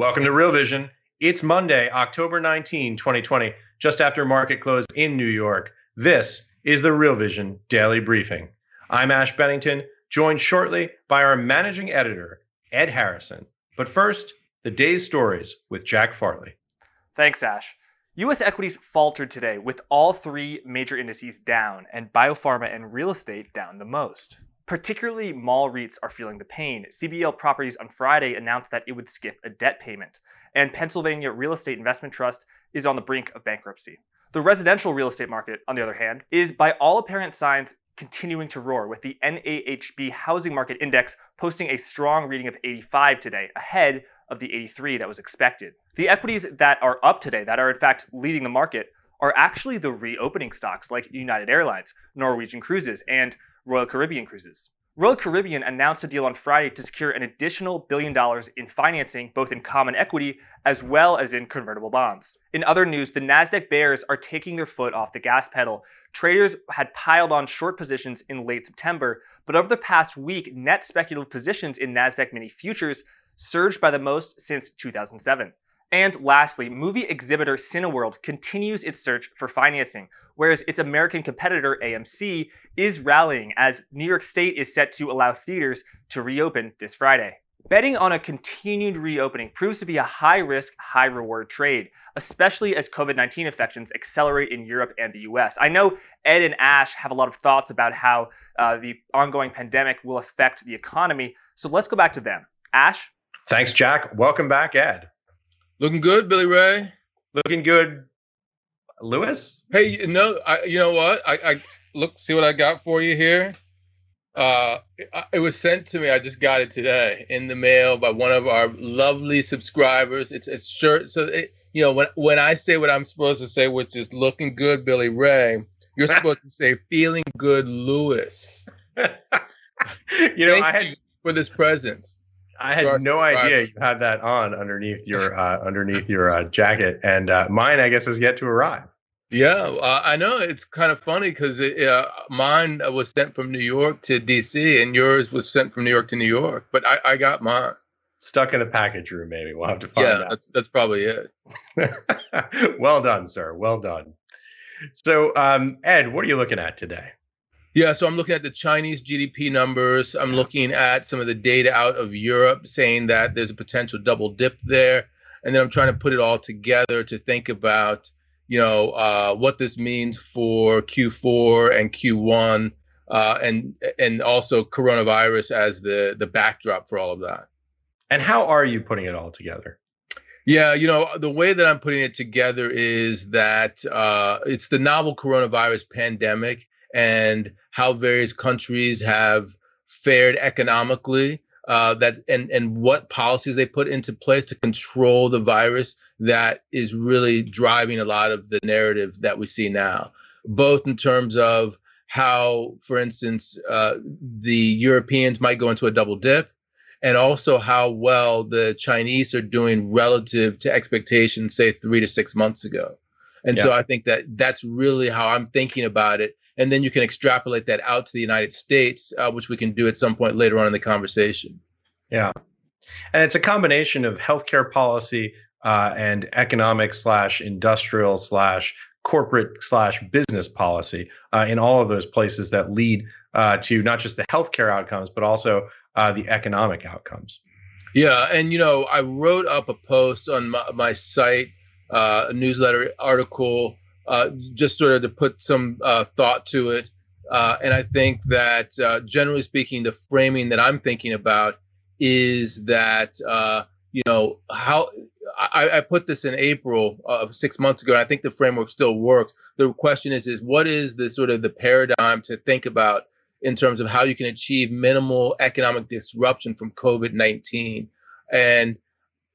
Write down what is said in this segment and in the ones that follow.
Welcome to Real Vision. It's Monday, October 19, 2020, just after market close in New York. This is the Real Vision Daily Briefing. I'm Ash Bennington, joined shortly by our managing editor, Ed Harrison. But first, the day's stories with Jack Farley. Thanks, Ash. U.S. equities faltered today with all three major indices down and biopharma and real estate down the most. Particularly mall REITs are feeling the pain. CBL Properties on Friday announced that it would skip a debt payment, and Pennsylvania Real Estate Investment Trust is on the brink of bankruptcy. The residential real estate market, on the other hand, is by all apparent signs continuing to roar, with the NAHB Housing Market Index posting a strong reading of 85 today, ahead of the 83 that was expected. The equities that are up today, that are in fact leading the market, are actually the reopening stocks like United Airlines, Norwegian Cruises, and Royal Caribbean Cruises. Royal Caribbean announced a deal on Friday to secure an additional billion dollars in financing, both in common equity as well as in convertible bonds. In other news, the NASDAQ bears are taking their foot off the gas pedal. Traders had piled on short positions in late September, but over the past week, net speculative positions in NASDAQ mini futures surged by the most since 2007. And lastly, movie exhibitor Cineworld continues its search for financing, whereas its American competitor AMC is rallying as New York State is set to allow theaters to reopen this Friday. Betting on a continued reopening proves to be a high risk, high reward trade, especially as COVID 19 infections accelerate in Europe and the US. I know Ed and Ash have a lot of thoughts about how uh, the ongoing pandemic will affect the economy, so let's go back to them. Ash? Thanks, Jack. Welcome back, Ed. Looking good, Billy Ray. Looking good, Lewis. Hey, you know, I, you know what? I, I look, see what I got for you here. Uh, it, it was sent to me. I just got it today in the mail by one of our lovely subscribers. It's it's shirt. So it, you know, when when I say what I'm supposed to say, which is looking good, Billy Ray, you're supposed to say feeling good, Lewis. you know, Thank I had for this present. I had no idea you had that on underneath your uh, underneath your uh, jacket, and uh, mine, I guess, has yet to arrive. Yeah, uh, I know it's kind of funny because uh, mine was sent from New York to DC, and yours was sent from New York to New York. But I, I got mine. Stuck in the package room, maybe. We'll have to find Yeah, out. that's that's probably it. well done, sir. Well done. So, um, Ed, what are you looking at today? Yeah, so I'm looking at the Chinese GDP numbers. I'm looking at some of the data out of Europe saying that there's a potential double dip there. And then I'm trying to put it all together to think about, you know, uh, what this means for Q4 and Q1 uh, and and also coronavirus as the the backdrop for all of that. And how are you putting it all together? Yeah, you know, the way that I'm putting it together is that uh, it's the novel coronavirus pandemic and how various countries have fared economically. Uh, that and and what policies they put into place to control the virus that is really driving a lot of the narrative that we see now, both in terms of how, for instance, uh, the Europeans might go into a double dip, and also how well the Chinese are doing relative to expectations, say three to six months ago. And so I think that that's really how I'm thinking about it. And then you can extrapolate that out to the United States, uh, which we can do at some point later on in the conversation. Yeah. And it's a combination of healthcare policy uh, and economic slash industrial slash corporate slash business policy uh, in all of those places that lead uh, to not just the healthcare outcomes, but also uh, the economic outcomes. Yeah, and you know, I wrote up a post on my, my site, uh, a newsletter article, uh, just sort of to put some uh, thought to it. Uh, and I think that, uh, generally speaking, the framing that I'm thinking about is that uh, you know how I, I put this in April of six months ago, and I think the framework still works. The question is, is what is the sort of the paradigm to think about in terms of how you can achieve minimal economic disruption from COVID 19. And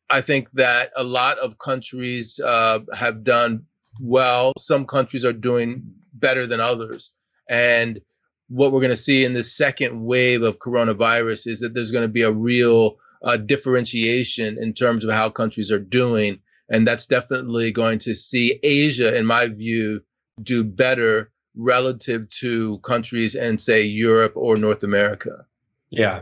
I think that a lot of countries uh, have done well. Some countries are doing better than others. And what we're going to see in the second wave of coronavirus is that there's going to be a real uh, differentiation in terms of how countries are doing. And that's definitely going to see Asia, in my view, do better relative to countries in, say, Europe or North America. Yeah.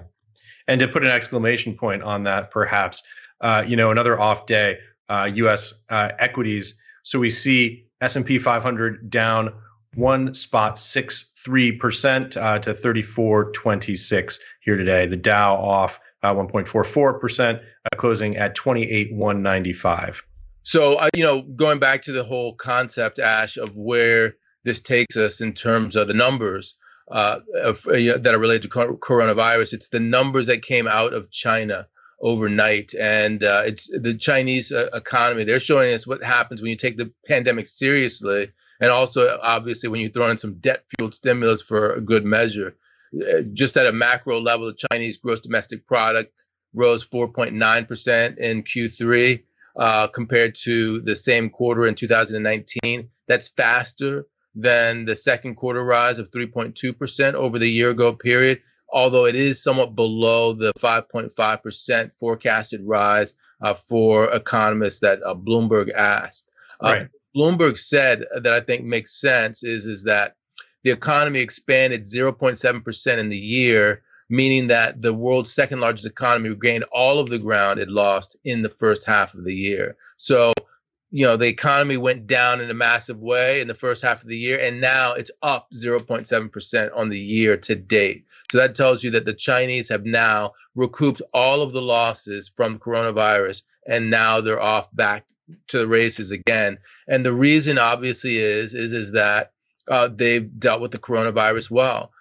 And to put an exclamation point on that, perhaps, uh, you know, another off day, uh, U.S. Uh, equities. So we see S&P 500 down one spot six three percent uh, to 34.26 here today. The Dow off uh, 1.44 percent, uh, closing at 28,195. So, uh, you know, going back to the whole concept, Ash, of where this takes us in terms of the numbers uh, of, uh, that are related to coronavirus, it's the numbers that came out of China overnight, and uh, it's the Chinese uh, economy. They're showing us what happens when you take the pandemic seriously, and also obviously when you throw in some debt-fueled stimulus for a good measure. Uh, just at a macro level, the Chinese gross domestic product rose 4.9% in Q3 uh, compared to the same quarter in 2019. That's faster than the second quarter rise of 3.2% over the year ago period, although it is somewhat below the 5.5% forecasted rise uh, for economists that uh, Bloomberg asked. Uh, right. Bloomberg said that I think makes sense is, is that the economy expanded 0.7% in the year, meaning that the world's second largest economy regained all of the ground it lost in the first half of the year. So you know the economy went down in a massive way in the first half of the year and now it's up 0.7% on the year to date so that tells you that the chinese have now recouped all of the losses from coronavirus and now they're off back to the races again and the reason obviously is is is that uh, they've dealt with the coronavirus well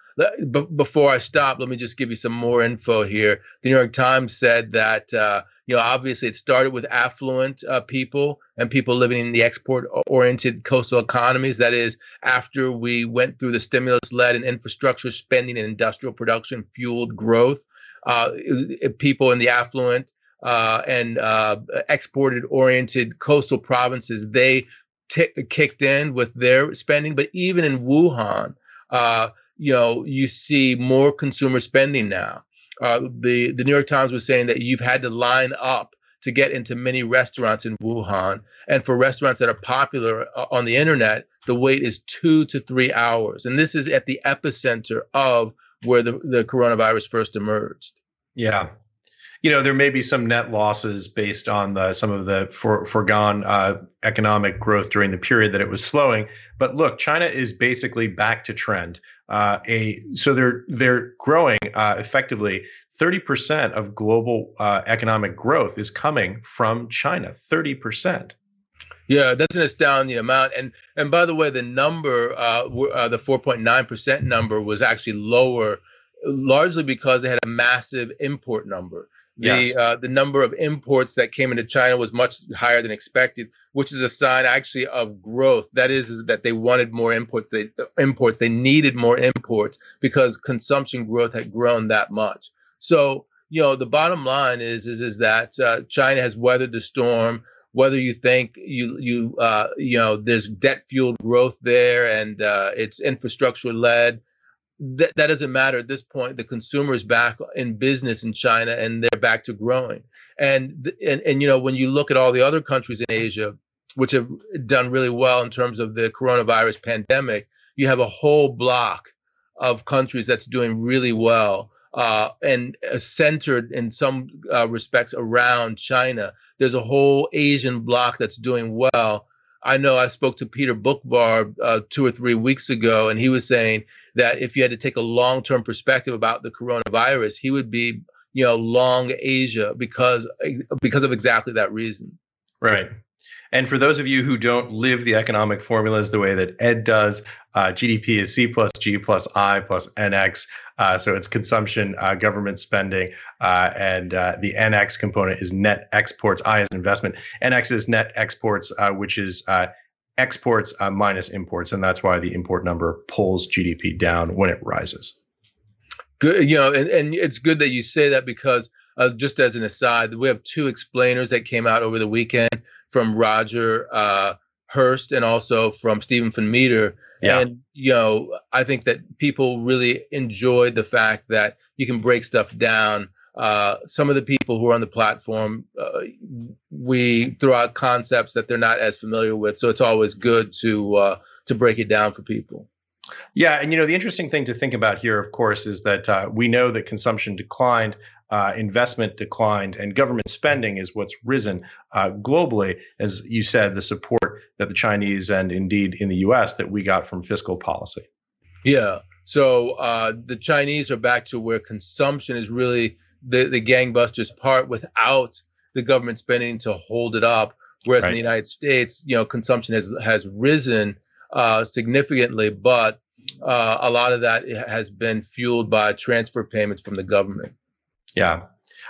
before I stop, let me just give you some more info here. The New York Times said that uh, you know obviously it started with affluent uh, people and people living in the export-oriented coastal economies. That is, after we went through the stimulus-led and infrastructure spending and industrial production fueled growth, uh, people in the affluent uh, and uh, exported-oriented coastal provinces they t- kicked in with their spending. But even in Wuhan uh, you know you see more consumer spending now. Uh, the the New York Times was saying that you've had to line up to get into many restaurants in Wuhan, and for restaurants that are popular uh, on the internet, the wait is two to three hours, and this is at the epicenter of where the, the coronavirus first emerged. Yeah, you know there may be some net losses based on the, some of the for, foregone uh, economic growth during the period that it was slowing but look china is basically back to trend uh, a so they're they're growing uh, effectively 30% of global uh, economic growth is coming from china 30% yeah, that's an astounding amount. And and by the way, the number, uh, uh, the 4.9% number was actually lower, largely because they had a massive import number. The yes. uh, the number of imports that came into China was much higher than expected, which is a sign actually of growth. That is, is that they wanted more imports. They imports they needed more imports because consumption growth had grown that much. So you know the bottom line is is is that uh, China has weathered the storm. Whether you think you you uh, you know there's debt fueled growth there and uh, it's infrastructure led that, that doesn't matter at this point. The consumer is back in business in China and they're back to growing. And, and, and, you know, when you look at all the other countries in Asia, which have done really well in terms of the coronavirus pandemic, you have a whole block of countries that's doing really well uh, and uh, centered in some uh, respects around China. There's a whole Asian bloc that's doing well. I know I spoke to Peter Boockvar uh, two or three weeks ago, and he was saying that if you had to take a long-term perspective about the coronavirus, he would be, you know, long Asia because because of exactly that reason. Right. And for those of you who don't live the economic formulas the way that Ed does, uh, GDP is C plus G plus I plus NX. Uh, so it's consumption, uh, government spending, uh, and uh, the NX component is net exports. I is investment. NX is net exports, uh, which is exports minus imports, and that's why the import number pulls GDP down when it rises. Good, you know, and, and it's good that you say that because uh, just as an aside, we have two explainers that came out over the weekend from Roger uh, Hirst and also from Steven Van Metre. Yeah. And, you know, I think that people really enjoyed the fact that you can break stuff down. Uh, some of the people who are on the platform, uh, we throw out concepts that they're not as familiar with. So it's always good to uh, to break it down for people. Yeah, and you know the interesting thing to think about here, of course, is that uh, we know that consumption declined, uh, investment declined, and government spending is what's risen uh, globally. As you said, the support that the Chinese and indeed in the U.S. that we got from fiscal policy. Yeah. So uh, the Chinese are back to where consumption is really the the gangbusters part without the government spending to hold it up. Whereas right. in the United States, you know, consumption has has risen uh, significantly, but uh, a lot of that has been fueled by transfer payments from the government. Yeah.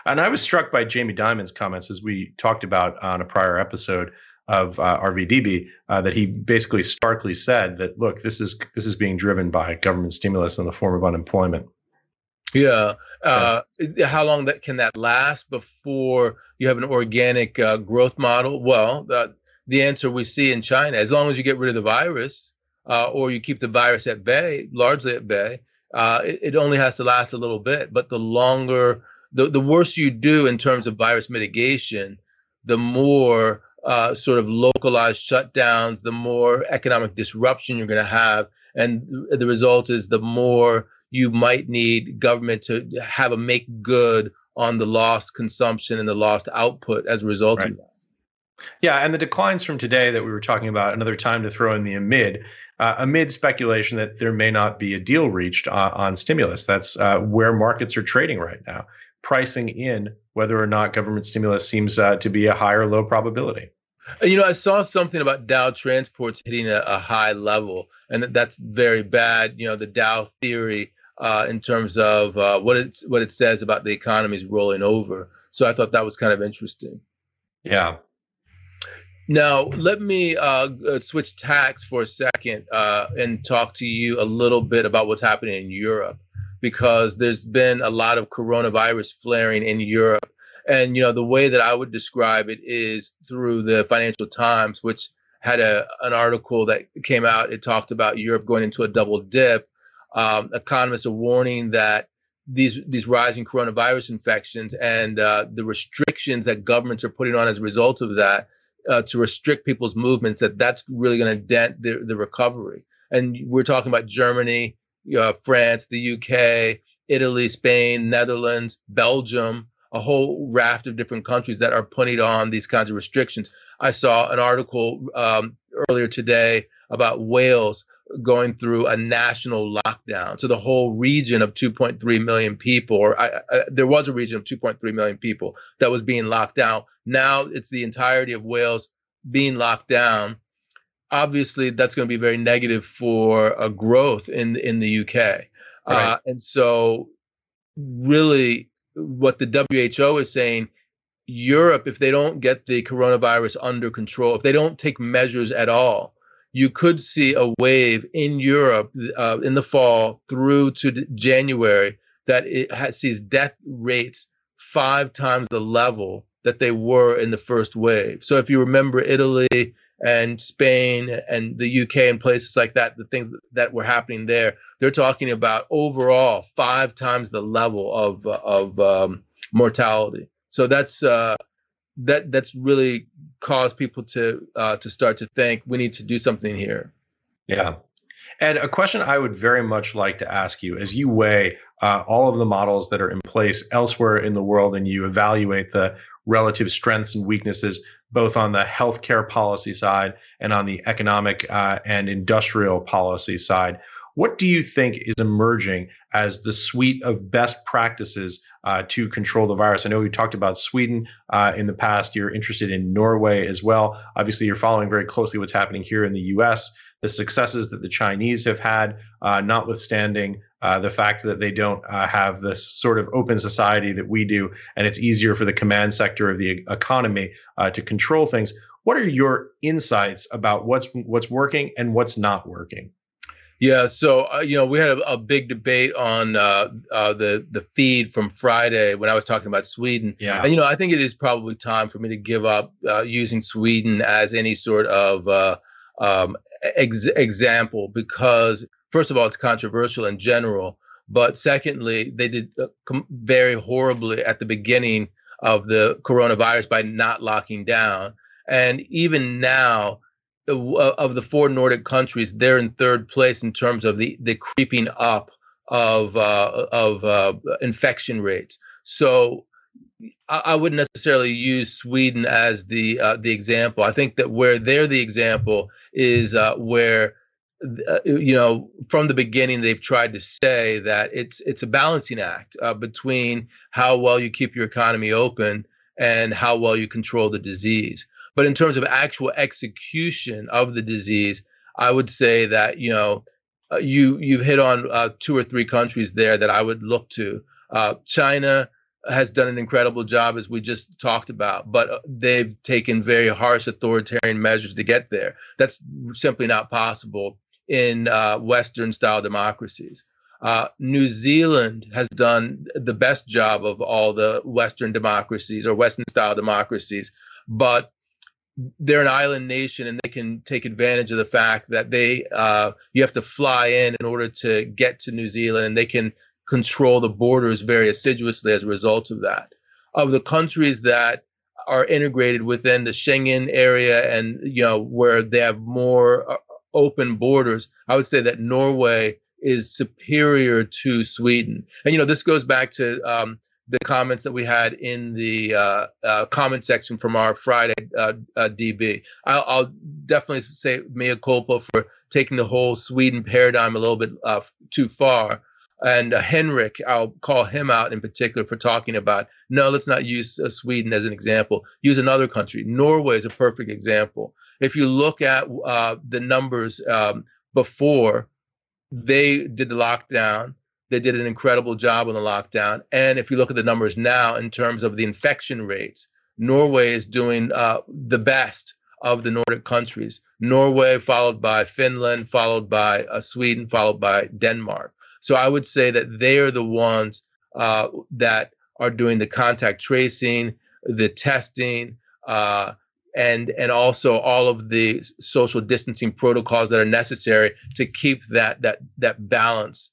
And I was struck by Jamie Dimon's comments as we talked about on a prior episode of uh, RVDB uh, that he basically starkly said that look, this is this is being driven by government stimulus in the form of unemployment. Yeah. Uh, how long that can that last before you have an organic uh, growth model? Well, the, the answer we see in China, as long as you get rid of the virus uh, or you keep the virus at bay, largely at bay, uh, it, it, only has to last a little bit. But the longer, the, the worse you do in terms of virus mitigation, the more uh, sort of localized shutdowns, the more economic disruption you're going to have. And the result is the more you might need government to have a make good on the lost consumption and the lost output as a result right. of that. Yeah, and the declines from today that we were talking about, another time to throw in the amid, uh, amid speculation that there may not be a deal reached uh, on stimulus. That's uh, where markets are trading right now, pricing in whether or not government stimulus seems uh, to be a high or low probability. Uh, you know, I saw something about Dow transports hitting a, a high level, and that, that's very bad. You know, the Dow theory uh, in terms of what it's what it says about the economies rolling over. So I thought that was kind of interesting. Yeah, now, let me uh, uh, switch tacks for a second uh, and talk to you a little bit about what's happening in Europe, because there's been a lot of coronavirus flaring in Europe. And, you know, the way that I would describe it is through the Financial Times, which had a, an article that came out. It talked about Europe going into a double dip. Um, economists are warning that these these rising coronavirus infections and uh, the restrictions that governments are putting on as a result of that uh, to restrict people's movements that that's really going to dent the, the recovery. And we're talking about germany uh, france the uk italy spain netherlands belgium a whole raft of different countries that are putting on these kinds of restrictions. I saw an article um, earlier today about wales going through a national lockdown. So the whole region of 2.3 million people, or I, I, there was a region of 2.3 million people that was being locked down. Now it's the entirety of Wales being locked down. Obviously, that's going to be very negative for a growth in in the UK. Right. Uh, and so, really, what the WHO is saying Europe, if they don't get the coronavirus under control, if they don't take measures at all, you could see a wave in Europe uh, in the fall through to January that it has, sees death rates five times the level that they were in the first wave. So if you remember Italy and Spain and the UK and places like that, the things that were happening there, they're talking about overall five times the level of of um, mortality. So that's uh, that that's really caused people to uh, to start to think we need to do something here. Yeah. And a question I would very much like to ask you as you weigh uh, all of the models that are in place elsewhere in the world and you evaluate the relative strengths and weaknesses, both on the healthcare policy side and on the economic uh, and industrial policy side. What do you think is emerging as the suite of best practices uh, to control the virus? I know we talked about Sweden uh, in the past. You're interested in Norway as well. Obviously, you're following very closely what's happening here in the US, the successes that the Chinese have had, uh, notwithstanding uh, the fact that they don't uh, have this sort of open society that we do, and it's easier for the command sector of the economy uh, to control things. What are your insights about what's what's working and what's not working? Yeah, so uh, you know we had a, a big debate on uh, uh, the the feed from Friday when I was talking about Sweden. Yeah, and you know I think it is probably time for me to give up uh, using Sweden as any sort of uh, um, ex- example because first of all it's controversial in general, but secondly they did uh, com- very horribly at the beginning of the coronavirus by not locking down, and even now of the four Nordic countries, they're in third place in terms of the the creeping up of uh, of uh, infection rates. So I, I, wouldn't necessarily use Sweden as the uh, the example. I think that where they're the example is uh, where uh, you know from the beginning they've tried to say that it's it's a balancing act uh, between how well you keep your economy open and how well you control the disease but in terms of actual execution of the disease, I would say that you know uh, you you've hit on uh, two or three countries there that I would look to. Uh, China has done an incredible job, as we just talked about, but uh, they've taken very harsh authoritarian measures to get there. That's simply not possible in uh, Western style democracies. Uh, New Zealand has done the best job of all the Western democracies or Western style democracies, but they're an island nation and they can take advantage of the fact that they uh, you have to fly in in order to get to New Zealand and they can control the borders very assiduously as a result of that. Of the countries that are integrated within the Schengen area and you know where they have more uh, open borders, I would say that Norway is superior to Sweden. And you know this goes back to um, the comments that we had in the uh, uh, comment section from our Friday uh, uh DB. I'll, I'll, definitely say mea culpa for taking the whole Sweden paradigm a little bit uh, too far. And uh, Henrik, I'll call him out in particular for talking about no, let's not use Sweden as an example. Use another country. Norway is a perfect example. If you look at the numbers um, before they did the lockdown, they did an incredible job on the lockdown. And if you look at the numbers now in terms of the infection rates, Norway is doing uh, the best of the Nordic countries. Norway, followed by Finland, followed by uh, Sweden, followed by Denmark. So I would say that they are the ones uh, that are doing the contact tracing, the testing, uh, and and also all of the social distancing protocols that are necessary to keep that that that balance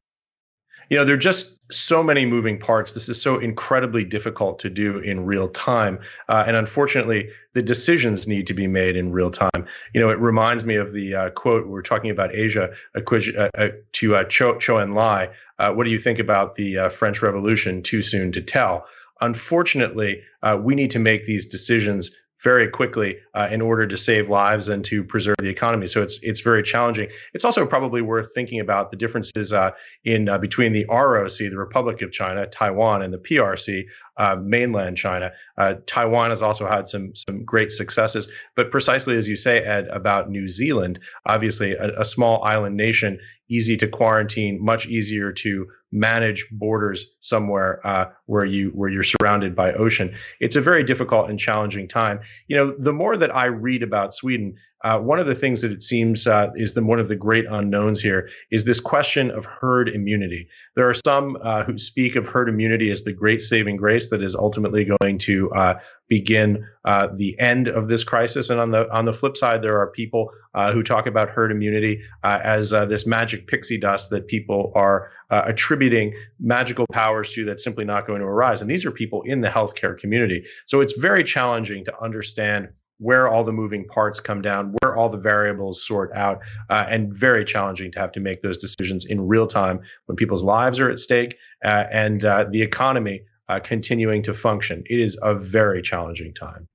you know there are just so many moving parts. This is so incredibly difficult to do in real time uh, and unfortunately the decisions need to be made in real time. You know it reminds me of the uh, quote we are talking about asia uh, uh to uh, cho, Chou Lai. Uh, what do you think about the french revolution? Too soon to tell. Unfortunately we need to make these decisions very quickly uh, in order to save lives and to preserve the economy. So it's it's very challenging. It's also probably worth thinking about the differences uh, in uh, between the ROC, the Republic of China, Taiwan, and the PRC, uh, mainland China. Uh, Taiwan has also had some some great successes, but precisely as you say, Ed, about New Zealand, obviously a, a small island nation, easy to quarantine, much easier to manage borders somewhere uh, where you where you're surrounded by ocean. It's a very difficult and challenging time. You know, the more that I read about Sweden, uh, one of the things that it seems uh, is the one of the great unknowns here is this question of herd immunity. There are some uh, who speak of herd immunity as the great saving grace that is ultimately going to uh, begin uh, the end of this crisis. And on the on the flip side, there are people uh, who talk about herd immunity as this magic pixie dust that people are attributing magical powers to that's simply not going to arise. And these are people in the healthcare community. So it's very challenging to understand where all the moving parts come down, where all the variables sort out, uh, and very challenging to have to make those decisions in real time when people's lives are at stake uh, and uh, the economy uh, continuing to function. It is a very challenging time.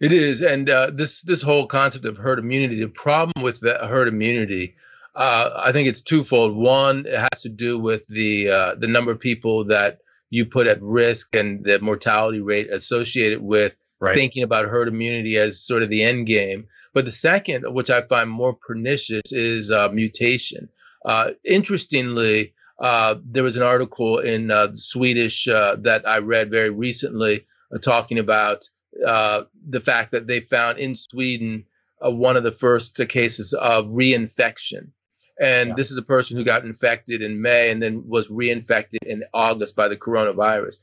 It is, and uh, this this whole concept of herd immunity. The problem with the herd immunity, uh, I think it's twofold. One, it has to do with the the number of people that you put at risk and the mortality rate associated with right. thinking about herd immunity as sort of the end game. But the second, which I find more pernicious, is uh, mutation. Uh, interestingly, uh, there was an article in uh, Swedish uh, that I read very recently uh, talking about the fact that they found in Sweden one of the first cases of reinfection. And yeah. this is a person who got infected in May and then was reinfected in August by the coronavirus.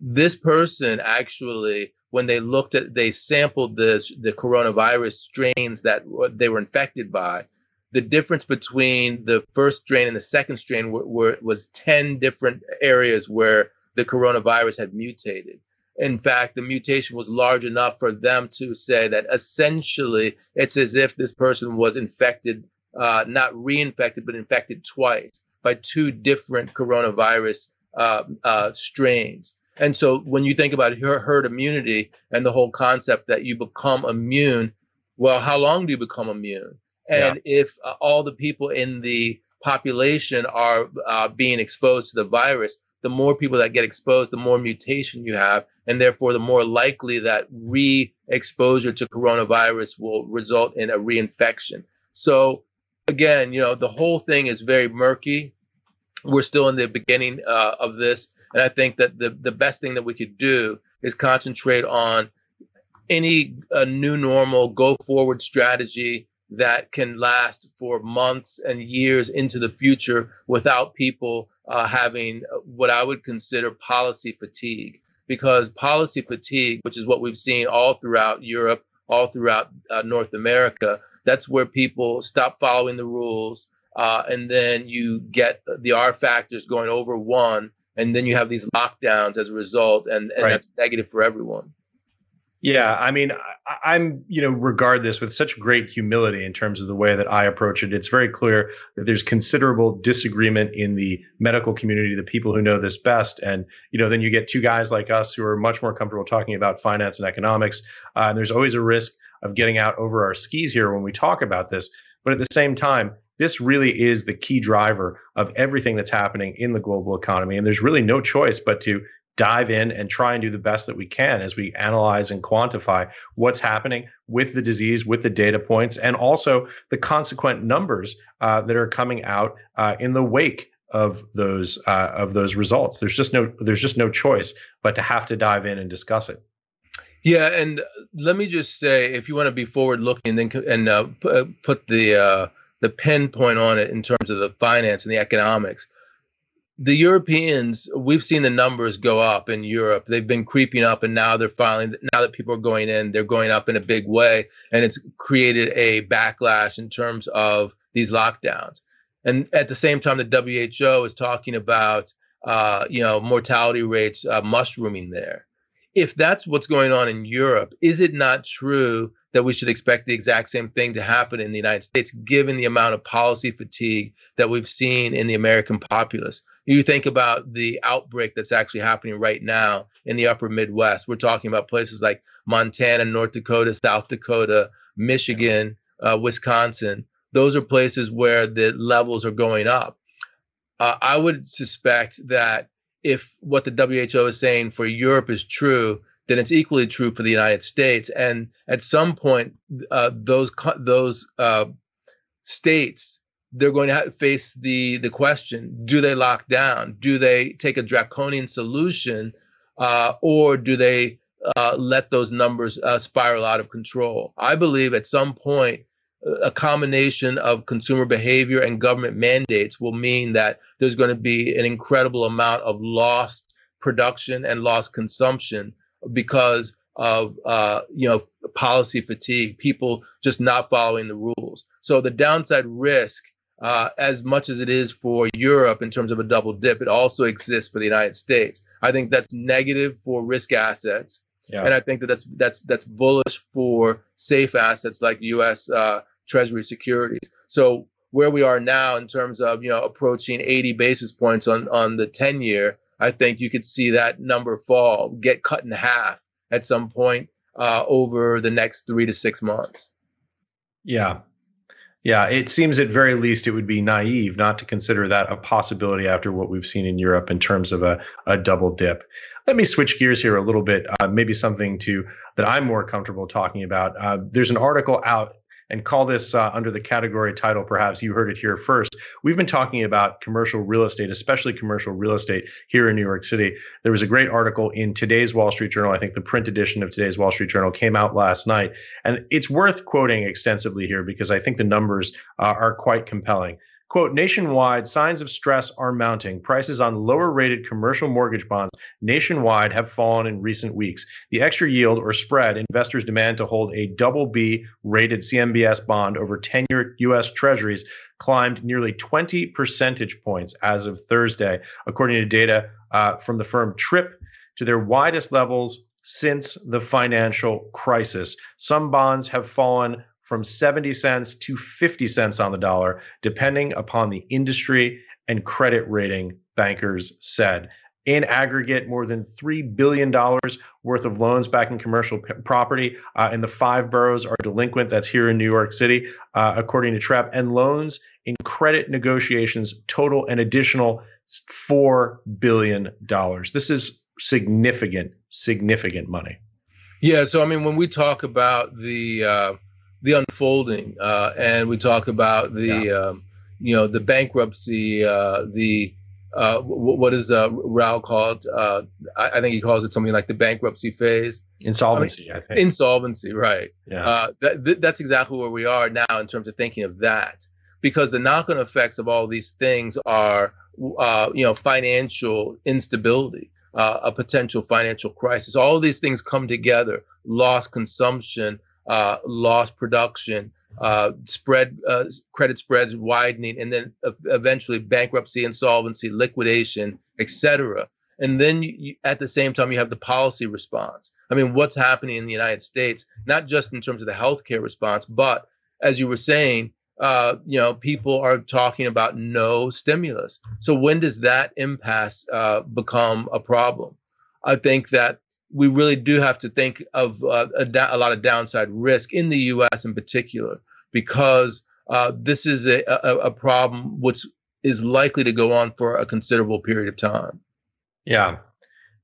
This person actually when they looked at they sampled this the coronavirus strains that they were infected by the difference between the first strain and the second strain were, were, was 10 different areas where the coronavirus had mutated in fact the mutation was large enough for them to say that essentially it's as if this person was infected uh, not reinfected but infected twice by two different coronavirus uh, uh, strains and so when you think about herd immunity and the whole concept that you become immune, well, how long do you become immune? And yeah. if uh, all the people in the population are uh, being exposed to the virus, the more people that get exposed, the more mutation you have, and therefore the more likely that re-exposure to coronavirus will result in a reinfection. So again, you know, the whole thing is very murky. We're still in the beginning uh, of this, and I think that the, the best thing that we could do is concentrate on any uh, new normal go forward strategy that can last for months and years into the future without people uh, having what I would consider policy fatigue. Because policy fatigue, which is what we've seen all throughout Europe, all throughout uh, North America, that's where people stop following the rules. Uh, and then you get the R factors going over one, and then you have these lockdowns as a result, and, and right. that's negative for everyone. Yeah, I mean, I, am you know regard this with such great humility in terms of the way that I approach it. It's very clear that there's considerable disagreement in the medical community, the people who know this best, and you know then you get two guys like us who are much more comfortable talking about finance and economics. Uh, and there's always a risk of getting out over our skis here when we talk about this. But at the same time, this really is the key driver of everything that's happening in the global economy. And there's really no choice but to dive in and try and do the best that we can as we analyze and quantify what's happening with the disease, with the data points, and also the consequent numbers uh, that are coming out uh, in the wake of those uh, of those results. There's just no there's just no choice but to have to dive in and discuss it. Yeah, and let me just say, if you want to be forward looking, then and uh, put the uh, the pinpoint on it in terms of the finance and the economics. The Europeans, we've seen the numbers go up in Europe. They've been creeping up, and now they're finally, now that people are going in, they're going up in a big way. And it's created a backlash in terms of these lockdowns. And at the same time, the WHO is talking about, uh, you know, mortality rates uh, mushrooming there. If that's what's going on in Europe, is it not true that we should expect the exact same thing to happen in the United States, given the amount of policy fatigue that we've seen in the American populace. You think about the outbreak that's actually happening right now in the upper Midwest. We're talking about places like Montana, North Dakota, South Dakota, Michigan, uh, Wisconsin. Those are places where the levels are going up. Uh, I would suspect that if what the WHO is saying for Europe is true, then it's equally true for the United States. And at some point, uh, those those uh, states they're going to face the the question: Do they lock down? Do they take a draconian solution, uh, or do they uh, let those numbers uh, spiral out of control? I believe at some point. A combination of consumer behavior and government mandates will mean that there's going to be an incredible amount of lost production and lost consumption because of uh, you know policy fatigue, people just not following the rules. So the downside risk, uh, as much as it is for Europe in terms of a double dip, it also exists for the United States. I think that's negative for risk assets, yeah. and I think that that's that's that's bullish for safe assets like U.S. Uh, Treasury securities. So where we are now in terms of you know approaching 80 basis points on on the 10 year I think you could see that number fall, get cut in half at some point uh, over the next three to six months. Yeah. Yeah, it seems at very least it would be naive not to consider that a possibility after what we've seen in Europe in terms of a, a double dip. Let me switch gears here a little bit, uh, maybe something to that I'm more comfortable talking about. Uh, there's an article out and call this uh, under the category title, perhaps you heard it here first. We've been talking about commercial real estate, especially commercial real estate here in New York City. There was a great article in today's Wall Street Journal. I think the print edition of today's Wall Street Journal came out last night. And it's worth quoting extensively here because I think the numbers uh, are quite compelling. Quote, nationwide, signs of stress are mounting. Prices on lower rated commercial mortgage bonds nationwide have fallen in recent weeks. The extra yield or spread investors demand to hold a double B rated CMBS bond over 10 year US Treasuries climbed nearly 20 percentage points as of Thursday, according to data uh, from the firm Trepp to their widest levels since the financial crisis. Some bonds have fallen from 70 cents to 50 cents on the dollar, depending upon the industry and credit rating, bankers said. In aggregate, more than $3 billion worth of loans back in commercial p- property uh, in the five boroughs are delinquent. That's here in New York City, uh, according to Trepp. And loans in credit negotiations total an additional $4 billion. This is significant, significant money. Yeah. So, I mean, when we talk about the, uh, the unfolding, uh, and we talk about the yeah. um, you know the bankruptcy, uh, the uh, w- what is uh, Raoul called? Uh, I-, I, think he calls it something like the bankruptcy phase. Insolvency, I, mean, I think. Insolvency, right? Yeah. Uh, that, th- that's exactly where we are now in terms of thinking of that, because the knock-on effects of all these things are, uh, you know, financial instability, uh, a potential financial crisis. All these things come together: lost consumption, uh, lost production, uh, spread uh, credit spreads widening, and then eventually bankruptcy, insolvency, liquidation, etc. And then you, at the same time, you have the policy response. I mean, what's happening in the United States, not just in terms of the healthcare response, but as you were saying, uh, you know, people are talking about no stimulus. So when does that impasse uh, become a problem? I think that we really do have to think of uh, a, da- a, lot of downside risk in the U.S. in particular, because uh, this is a, a, a, problem which is likely to go on for a considerable period of time. Yeah,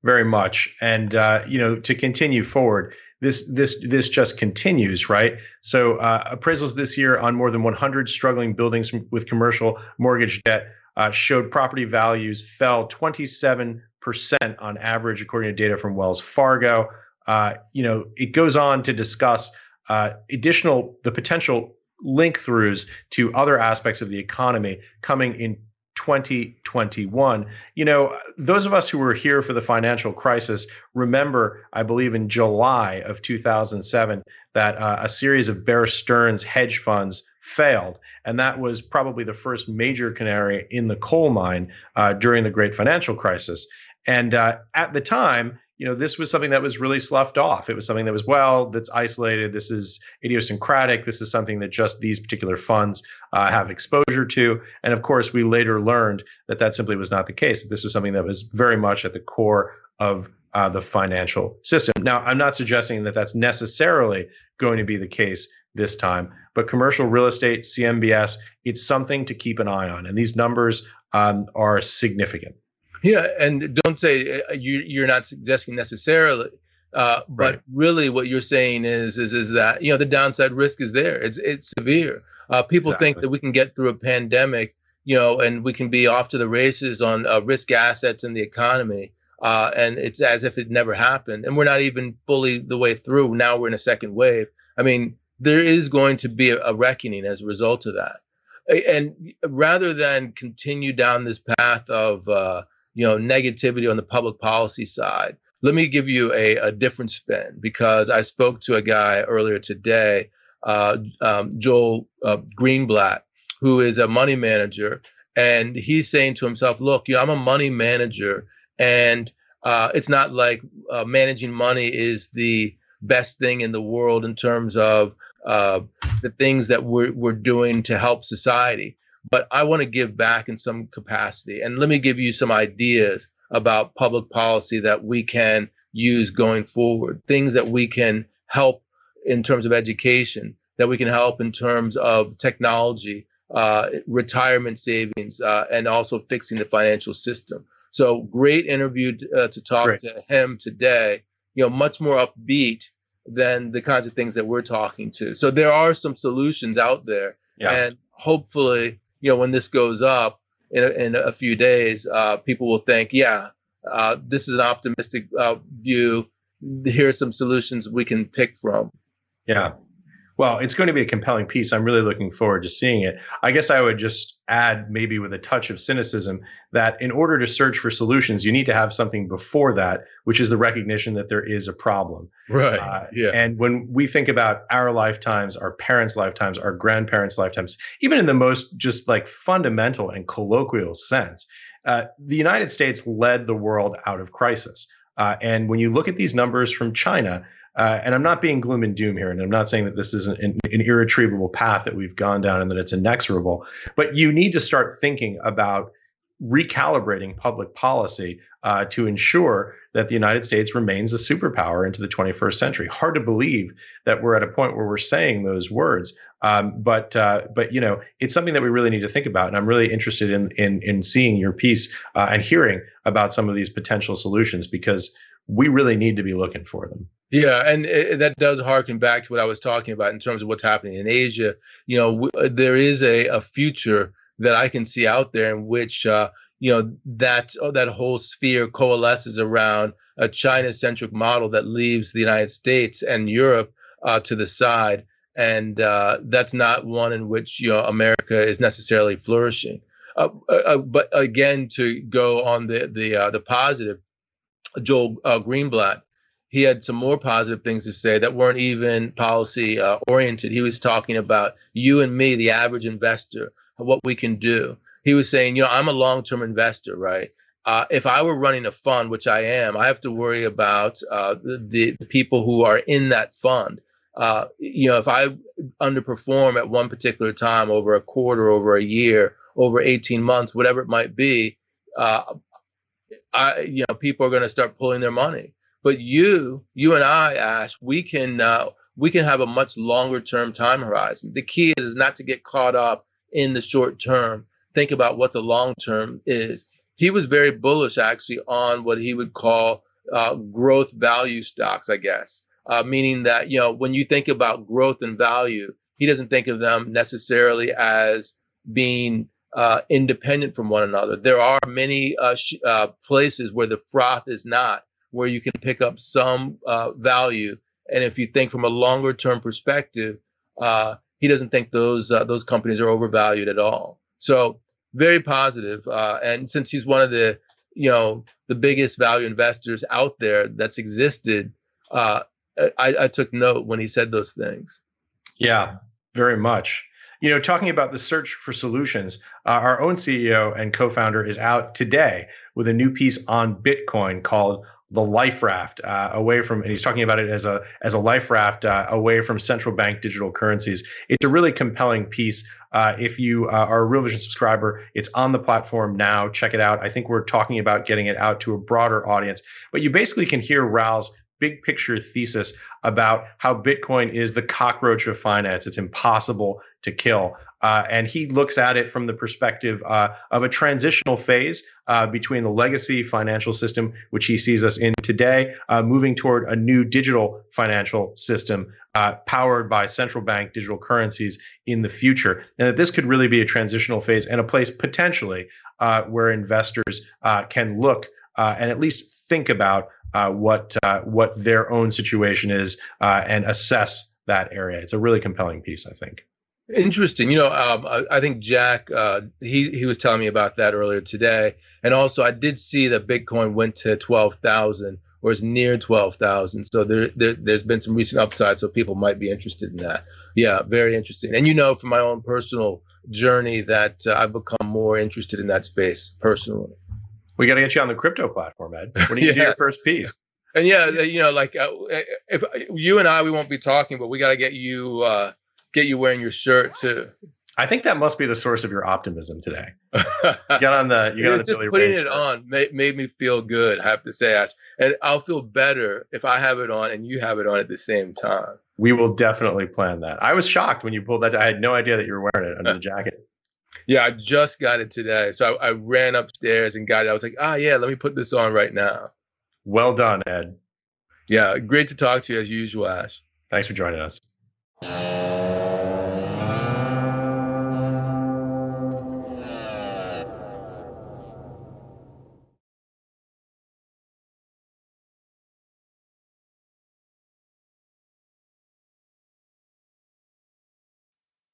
very much. And uh, you know, to continue forward, this this this just continues, right? So uh, appraisals this year on more than 100 struggling buildings with commercial mortgage debt uh, showed property values fell 27 percent on average, according to data from Wells Fargo. Uh, you know, it goes on to discuss uh, additional the potential link throughs to other aspects of the economy coming in 2021. You know, those of us who were here for the financial crisis remember, I believe, in July of 2007, that uh, a series of Bear Stearns hedge funds failed. And that was probably the first major canary in the coal mine uh, during the great financial crisis. And uh, at the time, you know, this was something that was really sloughed off. It was something that was, well, that's isolated. This is idiosyncratic. This is something that just these particular funds uh, have exposure to. And of course, we later learned that that simply was not the case. This was something that was very much at the core of uh, the financial system. Now, I'm not suggesting that that's necessarily going to be the case this time, but commercial real estate, CMBS, it's something to keep an eye on. And these numbers um, are significant. Yeah, and don't say uh, you you're not suggesting necessarily, uh, but right. really what you're saying is is is that you know the downside risk is there. It's it's severe. Uh, people exactly. think that we can get through a pandemic, you know, and we can be off to the races on uh, risk assets in the economy, uh, and it's as if it never happened. And we're not even fully the way through. Now we're in a second wave. I mean, there is going to be a, a reckoning as a result of that. And rather than continue down this path of uh, you know negativity on the public policy side. Let me give you a, a different spin because i spoke to a guy earlier today uh, um, joel uh, greenblatt who is a money manager and he's saying to himself look you know i'm a money manager and uh, it's not like uh, managing money is the best thing in the world in terms of uh, the things that we're, we're doing to help society but I want to give back in some capacity. And let me give you some ideas about public policy that we can use going forward, things that we can help in terms of education, that we can help in terms of technology, uh, retirement savings, uh, and also fixing the financial system. So great interview uh, to talk great. to him today. You know, much more upbeat than the kinds of things that we're talking to. So there are some solutions out there, yeah. and hopefully, you know, when this goes up in a, in a few days, uh, people will think, yeah, uh, this is an optimistic uh, view. Here are some solutions we can pick from. Yeah, well, it's going to be a compelling piece. I'm really looking forward to seeing it. I guess I would just add, maybe with a touch of cynicism, that in order to search for solutions, you need to have something before that, which is the recognition that there is a problem. Right. Uh, yeah. And when we think about our lifetimes, our parents' lifetimes, our grandparents' lifetimes, even in the most just like fundamental and colloquial sense, uh, the United States led the world out of crisis. Uh, and when you look at these numbers from China, uh, and I'm not being gloom and doom here, and I'm not saying that this is an, an, irretrievable path that we've gone down and that it's inexorable, but you need to start thinking about recalibrating public policy uh, to ensure that the United States remains a superpower into the 21st century. Hard to believe that we're at a point where we're saying those words, um, but uh, but you know it's something that we really need to think about, and I'm really interested in in in seeing your piece uh, and hearing about some of these potential solutions because we really need to be looking for them. Yeah, and it, that does harken back to what I was talking about in terms of what's happening in Asia. You know, w- uh, there is a, a future that I can see out there in which uh, you know that oh, that whole sphere coalesces around a China-centric model that leaves the United States and Europe uh, to the side, and uh, that's not one in which you know America is necessarily flourishing. Uh, but again, to go on the the the positive, Joel Greenblatt he had some more positive things to say that weren't even policy uh, oriented. He was talking about you and me, the average investor, what we can do. He was saying, you know, I'm a long term investor, right? Uh, if I were running a fund, which I am, I have to worry about uh, the, the, people who are in that fund. Uh, you know, if I underperform at one particular time over a quarter, over a year, over 18 months, whatever it might be, uh, I, you know, people are going to start pulling their money. But you, you and I, Ash, we can uh, we can have a much longer term time horizon. The key is not to get caught up in the short term. Think about what the long term is. He was very bullish actually on what he would call uh, growth value stocks, I guess, uh, meaning that you know when you think about growth and value, he doesn't think of them necessarily as being uh, independent from one another. There are many uh, sh- uh, places where the froth is not where you can pick up some uh, value. And if you think from a longer term perspective, uh, he doesn't think those uh, those companies are overvalued at all. So very positive. And since he's one of the you know the biggest value investors out there that's existed, I, I took note when he said those things. Yeah, very much. You know, talking about the search for solutions, uh, our own CEO and co founder is out today with a new piece on Bitcoin called the life raft uh, away from and he's talking about it as a as a life raft uh, away from central bank digital currencies. It's a really compelling piece. Uh, if you uh, are a real vision subscriber it's on the platform now. Check it out. I think we're talking about getting it out to a broader audience. But you basically can hear raoul's big picture thesis about how bitcoin is the cockroach of finance. It's impossible to kill uh, and he looks at it from the perspective uh, of a transitional phase uh, between the legacy financial system, which he sees us in today, uh, moving toward a new digital financial system uh, powered by central bank digital currencies in the future. And that this could really be a transitional phase and a place potentially uh, where investors can look and at least think about what what their own situation is and assess that area. It's a really compelling piece, I think. Interesting. You know, um, I, I, think Jack uh, he he was telling me about that earlier today, and also I did see that Bitcoin went to twelve thousand or is near twelve thousand. So there, there there's been some recent upside, so people might be interested in that. Yeah, very interesting. And you know, from my own personal journey, that uh, I've become more interested in that space personally. We got to get you on the crypto platform, Ed. When do you yeah. do your first piece? And yeah, you know, like uh, if you and I, we won't be talking, but we got to get you. Get you wearing your shirt too. I think that must be the source of your optimism today. You got on the you got on the just Billy putting Ray it show. on made, made me feel good. I have to say, Ash, and I'll feel better if I have it on and you have it on at the same time. We will definitely plan that. I was shocked when you pulled that. I had no idea that you were wearing it under the jacket. Yeah, I just got it today, so I, I ran upstairs and got it. I was like, ah, yeah, let me put this on right now. Well done, Ed. Yeah, great to talk to you as usual, Ash. Thanks for joining us.